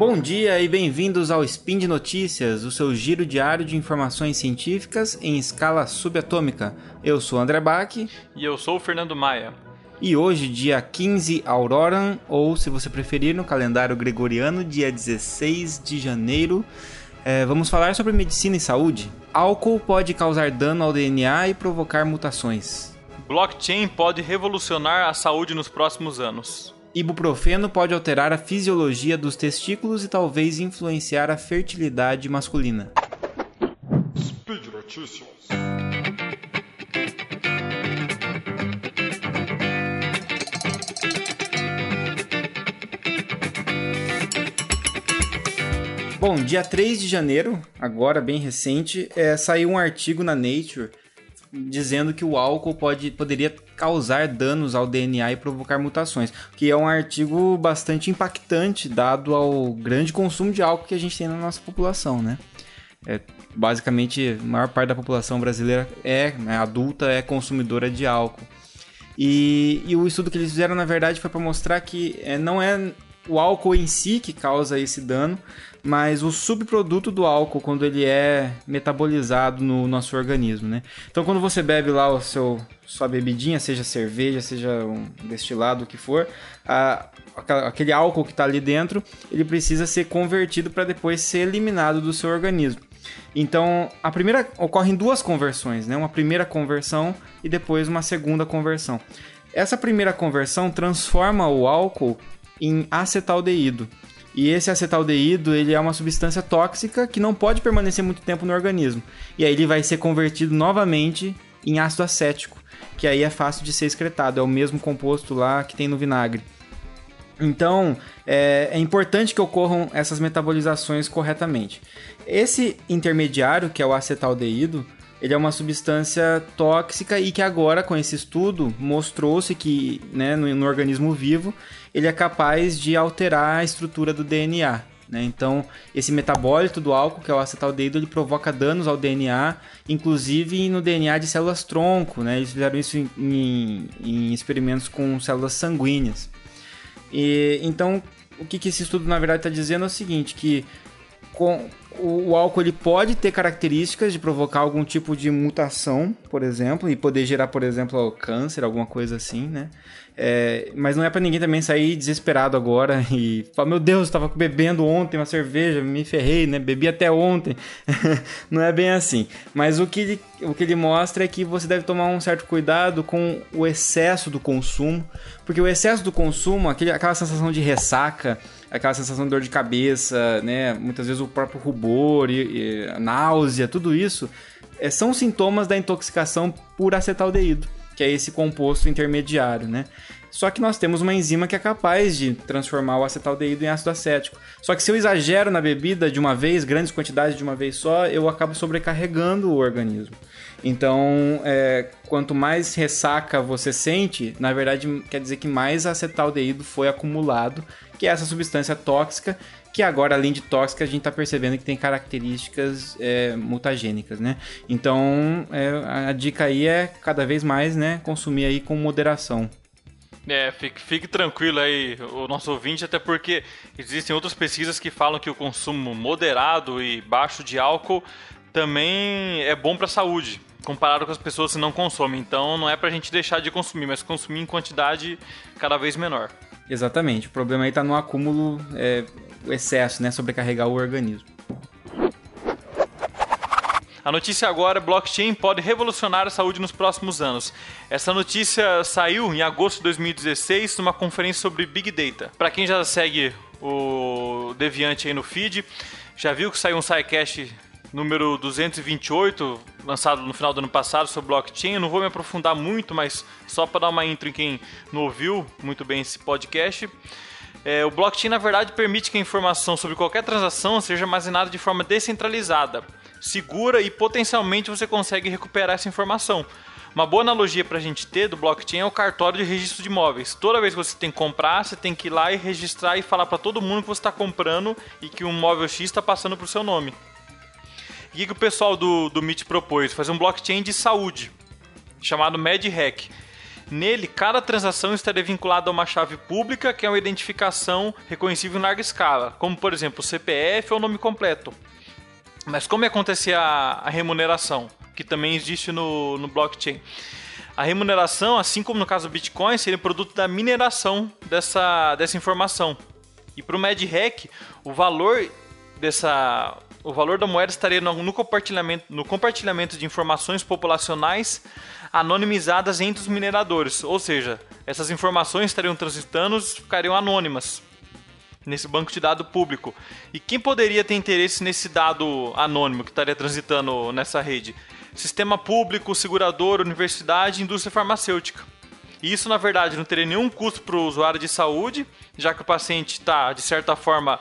Bom dia e bem-vindos ao Spin de Notícias, o seu giro diário de informações científicas em escala subatômica. Eu sou André Bach. E eu sou o Fernando Maia. E hoje, dia 15 Auroran, ou se você preferir, no calendário gregoriano, dia 16 de janeiro, é, vamos falar sobre medicina e saúde. Álcool pode causar dano ao DNA e provocar mutações. Blockchain pode revolucionar a saúde nos próximos anos. Ibuprofeno pode alterar a fisiologia dos testículos e talvez influenciar a fertilidade masculina. Speed Notícias. Bom, dia 3 de janeiro, agora bem recente, é, saiu um artigo na Nature dizendo que o álcool pode, poderia causar danos ao DNA e provocar mutações, que é um artigo bastante impactante dado ao grande consumo de álcool que a gente tem na nossa população, né? É, basicamente, a maior parte da população brasileira é né, adulta, é consumidora de álcool. E, e, o estudo que eles fizeram, na verdade, foi para mostrar que é, não é o álcool em si que causa esse dano, mas o subproduto do álcool quando ele é metabolizado no nosso organismo, né? Então quando você bebe lá o seu sua bebidinha, seja cerveja, seja um destilado, o que for, a, aquele álcool que está ali dentro, ele precisa ser convertido para depois ser eliminado do seu organismo. Então, a primeira ocorrem duas conversões, né? Uma primeira conversão e depois uma segunda conversão. Essa primeira conversão transforma o álcool em acetaldeído. E esse acetaldeído, ele é uma substância tóxica que não pode permanecer muito tempo no organismo. E aí ele vai ser convertido novamente em ácido acético, que aí é fácil de ser excretado, é o mesmo composto lá que tem no vinagre. Então, é, é, importante que ocorram essas metabolizações corretamente. Esse intermediário, que é o acetaldeído, ele é uma substância tóxica e que agora, com esse estudo, mostrou-se que né, no, no, organismo vivo ele é capaz de alterar a estrutura do DNA. Né? Então, esse metabólito do álcool, que é o acetaldeído, ele provoca danos ao DNA, inclusive no DNA de células tronco. Né? Eles fizeram isso em, em, em experimentos com células sanguíneas. E, então, o que, que esse estudo, na verdade, está dizendo é o seguinte, que com, o, o, álcool ele pode ter características de provocar algum tipo de mutação, por exemplo, e poder gerar, por exemplo, câncer, alguma coisa assim, né? É, mas não é para ninguém também sair desesperado agora e falar, meu Deus, estava bebendo ontem uma cerveja, me ferrei, né? Bebi até ontem. não é bem assim. Mas o que, ele, o que ele mostra é que você deve tomar um certo cuidado com o excesso do consumo, porque o excesso do consumo, aquele, aquela sensação de ressaca, aquela sensação de dor de cabeça, né? Muitas vezes o próprio rubor e, e náusea, tudo isso é, são sintomas da intoxicação por acetaldeído, que é esse composto intermediário, né? Só que nós temos uma enzima que é capaz de transformar o acetaldeído em ácido acético. Só que se eu exagero na bebida de uma vez, grandes quantidades de uma vez só, eu acabo sobrecarregando o organismo. Então, é, quanto mais ressaca você sente, na verdade quer dizer que mais acetaldeído foi acumulado, que é essa substância tóxica, que agora, além de tóxica, a gente está percebendo que tem características é, mutagênicas, né? Então, é, a dica aí é cada vez mais, né, consumir aí com moderação. É, fique, fique, tranquilo aí, o nosso ouvinte, até porque existem outras pesquisas que falam que o consumo moderado e baixo de álcool também é bom para a saúde comparado com as pessoas que não consomem. Então não é pra gente deixar de consumir, mas consumir em quantidade cada vez menor. Exatamente. O problema aí tá no acúmulo, é, o excesso, né? Sobrecarregar o organismo. A notícia agora: blockchain pode revolucionar a saúde nos próximos anos. Essa notícia saiu em agosto de 2016 numa conferência sobre Big Data. Para quem já segue o Deviante aí no feed, já viu que saiu um SciCast número 228, lançado no final do ano passado sobre blockchain. Eu não vou me aprofundar muito, mas só para dar uma intro em quem não ouviu muito bem esse podcast. É, o blockchain, na verdade, permite que a informação sobre qualquer transação seja armazenada de forma descentralizada, segura e potencialmente você consegue recuperar essa informação. Uma boa analogia para a gente ter do blockchain é o cartório de registro de imóveis. Toda vez que você tem que comprar, você tem que ir lá e registrar e falar para todo mundo que você está comprando e que um móvel X está passando para o seu nome. O que, que o pessoal do, do Meet propôs? Fazer um blockchain de saúde, chamado MedHack. Nele, cada transação estaria vinculada a uma chave pública, que é uma identificação reconhecível em larga escala, como por exemplo o CPF ou nome completo. Mas como acontecer a, a remuneração, que também existe no, no blockchain? A remuneração, assim como no caso do Bitcoin, seria produto da mineração dessa, dessa informação. E para o MedHack, o valor dessa o valor da moeda estaria no, compartilhamento, no compartilhamento de informações populacionais anonimizadas entre os mineradores. Ou seja, essas informações estariam transitando ficariam anônimas nesse banco de dados público. E quem poderia ter interesse nesse dado anônimo que estaria transitando nessa rede? Sistema público, segurador, universidade, indústria farmacêutica. E isso, na verdade, não teria nenhum custo para o usuário de saúde, já que o paciente está, de certa forma,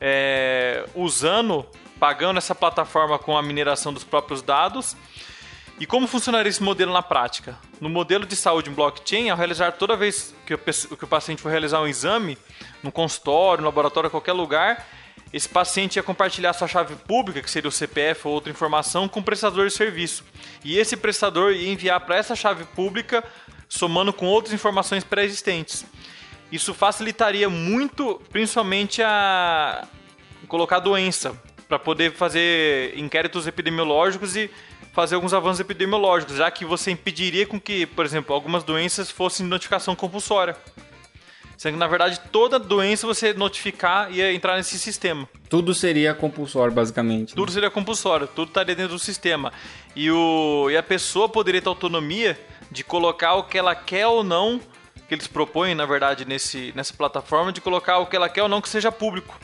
é, usando pagando essa plataforma com a mineração dos próprios dados. E como funcionaria esse modelo na prática? No modelo de saúde em blockchain, ao realizar toda vez que o, paciente for realizar um exame, no consultório, no laboratório, qualquer lugar, esse paciente ia compartilhar sua chave pública, que seria o CPF ou outra informação, com o prestador de serviço. E esse prestador ia enviar para essa chave pública, somando com outras informações pré-existentes. Isso facilitaria muito, principalmente, a colocar doença para poder fazer inquéritos epidemiológicos e fazer alguns avanços epidemiológicos, já que você impediria com que, por exemplo, algumas doenças fossem notificação compulsória. Sendo que, na verdade, toda doença você notificar ia entrar nesse sistema. Tudo seria compulsório, basicamente. Tudo né? seria compulsório, tudo estaria dentro do sistema. E, o, e a pessoa poderia ter autonomia de colocar o que ela quer ou não, que eles propõem, na verdade, nesse, nessa plataforma, de colocar o que ela quer ou não que seja público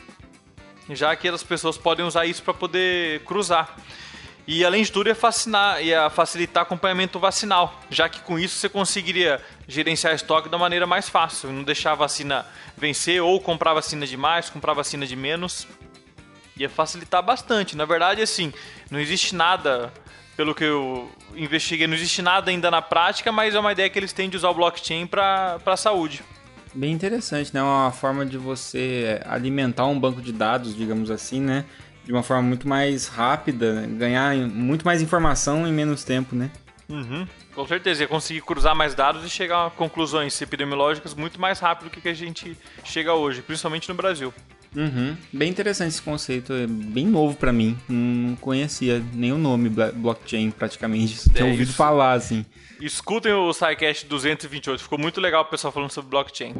já que as pessoas podem usar isso para poder cruzar. E além de tudo, ia, fascinar, ia facilitar acompanhamento vacinal, já que com isso você conseguiria gerenciar estoque da maneira mais fácil, não deixar a vacina vencer ou comprar vacina de mais, comprar vacina de menos. Ia facilitar bastante. Na verdade, assim, não existe nada, pelo que eu investiguei, não existe nada ainda na prática, mas é uma ideia que eles têm de usar o blockchain para a saúde. Bem interessante, né? Uma forma de você alimentar um banco de dados, digamos assim, né? De uma forma muito mais rápida, ganhar muito mais informação em menos tempo, né? Uhum. Com certeza, ia conseguir cruzar mais dados e chegar a conclusões epidemiológicas muito mais rápido do que a gente chega hoje, principalmente no Brasil. Uhum. Bem interessante esse conceito, é bem novo para mim. Não conhecia nem o nome blockchain praticamente, é tinha ouvido falar assim. Escutem o SciCast 228, ficou muito legal o pessoal falando sobre blockchain.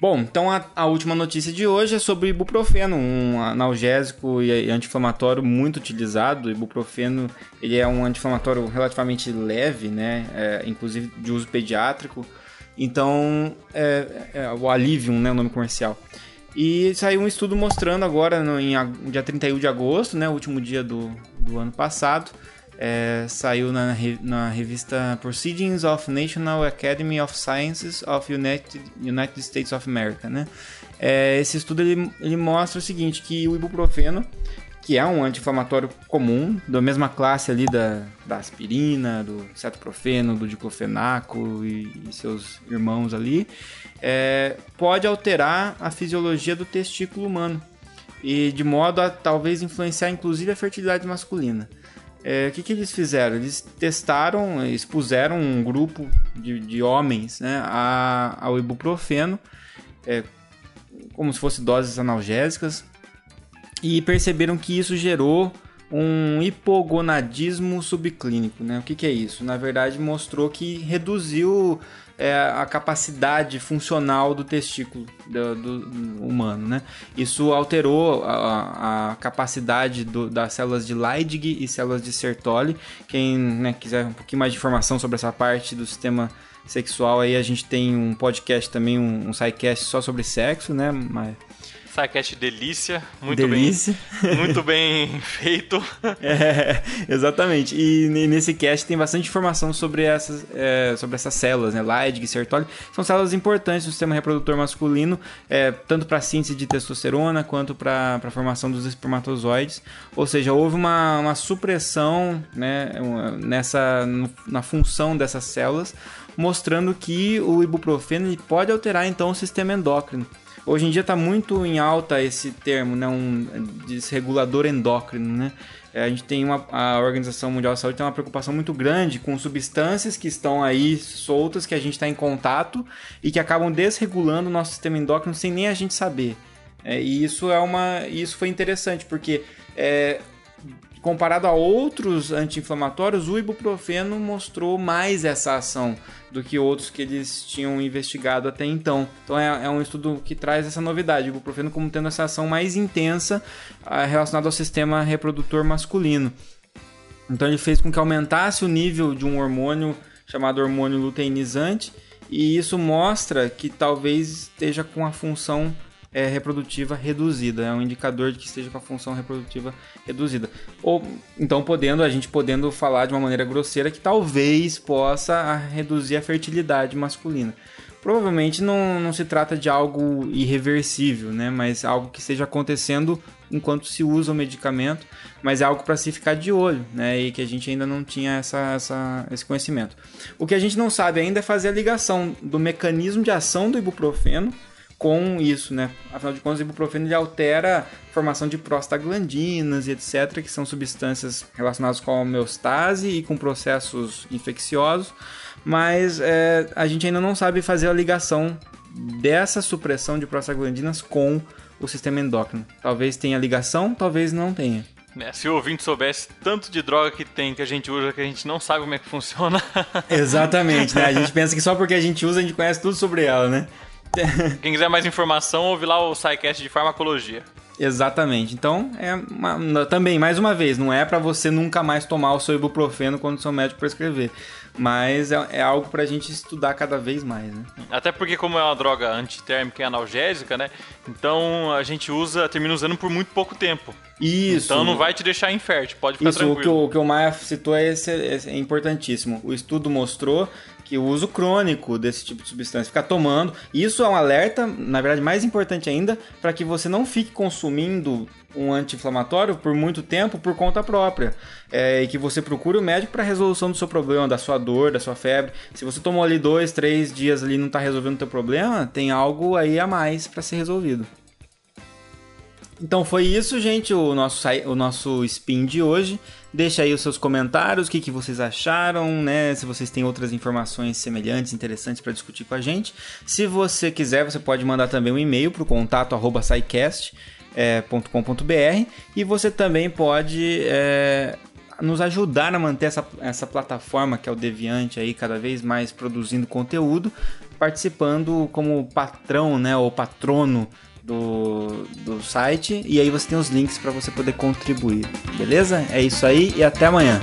Bom, então a, a, última notícia de hoje é sobre ibuprofeno, um analgésico e anti-inflamatório muito utilizado. O ibuprofeno ele é um anti-inflamatório relativamente leve, né? É, inclusive de uso pediátrico. Então, é, é o Alivium, né, o nome comercial. E saiu um estudo mostrando agora, no, em dia 31 de agosto, né, o último dia do, do ano passado, é, saiu na, na revista Proceedings of National Academy of Sciences of United, United States of America, né? É, esse estudo ele, ele mostra o seguinte, que o ibuprofeno, que é um anti-inflamatório comum, da mesma classe ali da, da aspirina, do cetoprofeno, do diclofenaco e, e seus irmãos ali, é, pode alterar a fisiologia do testículo humano e de modo a talvez influenciar inclusive a fertilidade masculina. É, o que, que eles fizeram? Eles testaram, expuseram um grupo de, de homens né, a, ao ibuprofeno, é, como se fossem doses analgésicas, e perceberam que isso gerou um hipogonadismo subclínico. Né? O que, que é isso? Na verdade, mostrou que reduziu é, a capacidade funcional do testículo do, do humano, né? Isso alterou a, a capacidade do, das células de Leydig e células de Sertoli. Quem né, quiser um pouquinho mais de informação sobre essa parte do sistema sexual, aí a gente tem um podcast também, um, um sidecast só sobre sexo, né? Mas SciCast delícia, muito delícia. bem, muito bem feito. É, exatamente. E nesse cast tem bastante informação sobre essas, é, sobre essas células, né? Leydig e Sertoli. São células importantes no sistema reprodutor masculino, é, tanto para a síntese de testosterona quanto para a formação dos espermatozoides. Ou seja, houve uma, uma supressão né, nessa, na função dessas células, mostrando que o ibuprofeno pode alterar então o sistema endócrino Hoje em dia está muito em alta esse termo, né? Um desregulador endócrino, né? É, a gente tem uma, a Organização Mundial da Saúde tem uma preocupação muito grande com substâncias que estão aí soltas, que a gente está em contato e que acabam desregulando o nosso sistema endócrino sem nem a gente saber. É, e isso é uma, isso foi interessante porque é, comparado a outros anti-inflamatórios, o ibuprofeno mostrou mais essa ação do que outros que eles tinham investigado até então. Então é, é um estudo que traz essa novidade, o ibuprofeno como tendo essa ação mais intensa uh, relacionada ao sistema reprodutor masculino. Então ele fez com que aumentasse o nível de um hormônio chamado hormônio luteinizante, e isso mostra que talvez esteja com a função é, reprodutiva reduzida, é um indicador de que esteja com a função reprodutiva reduzida. Ou então podendo a gente podendo falar de uma maneira grosseira que talvez possa reduzir a fertilidade masculina. Provavelmente não, não se trata de algo irreversível, né? Mas algo que esteja acontecendo enquanto se usa o medicamento, mas é algo para se ficar de olho, né? E que a gente ainda não tinha essa, essa, esse conhecimento. O que a gente não sabe ainda é fazer a ligação do mecanismo de ação do ibuprofeno com isso, né? Afinal de contas, o ibuprofeno ele altera a formação de prostaglandinas e etc., que são substâncias relacionadas com a homeostase e com processos infecciosos, mas é, a gente ainda não sabe fazer a ligação dessa supressão de prostaglandinas com o sistema endócrino. Talvez tenha ligação, talvez não tenha. É, se o ouvinte soubesse tanto de droga que tem, que a gente usa, que a gente não sabe como é que funciona. Exatamente, né? A gente pensa que só porque a gente usa, a gente conhece tudo sobre ela, né? Quem quiser mais informação, ouve lá o SciCast de farmacologia. Exatamente. Então, é uma, também, mais uma vez, não é para você nunca mais tomar o seu ibuprofeno quando o seu médico prescrever. Mas é, é algo pra gente estudar cada vez mais, né? Até porque, como é uma droga antitérmica e analgésica, né? Então a gente usa, termina usando por muito pouco tempo. Isso. Então não vai te deixar infértil, pode ficar Isso, tranquilo. O que, o, o que o Maia citou é, esse, é importantíssimo. O estudo mostrou que o uso crônico desse tipo de substância, ficar tomando, isso é um alerta, na verdade mais importante ainda, para que você não fique consumindo um anti-inflamatório por muito tempo por conta própria. É, e que você procure o médico para resolução do seu problema, da sua dor, da sua febre. Se você tomou ali dois, três dias ali e não está resolvendo o teu problema, tem algo aí a mais para ser resolvido. Então foi isso, gente, o nosso, o nosso spin de hoje. Deixa aí os seus comentários, o que, que vocês acharam, né? Se vocês têm outras informações semelhantes, interessantes para discutir com a gente. Se você quiser, você pode mandar também um e-mail para o contato arroba é, e você também pode é, nos ajudar a manter essa, essa plataforma que é o Deviante aí cada vez mais produzindo conteúdo, participando como patrão, né, ou patrono do, do site e aí você tem os links para você poder contribuir. Beleza? É isso aí e até amanhã.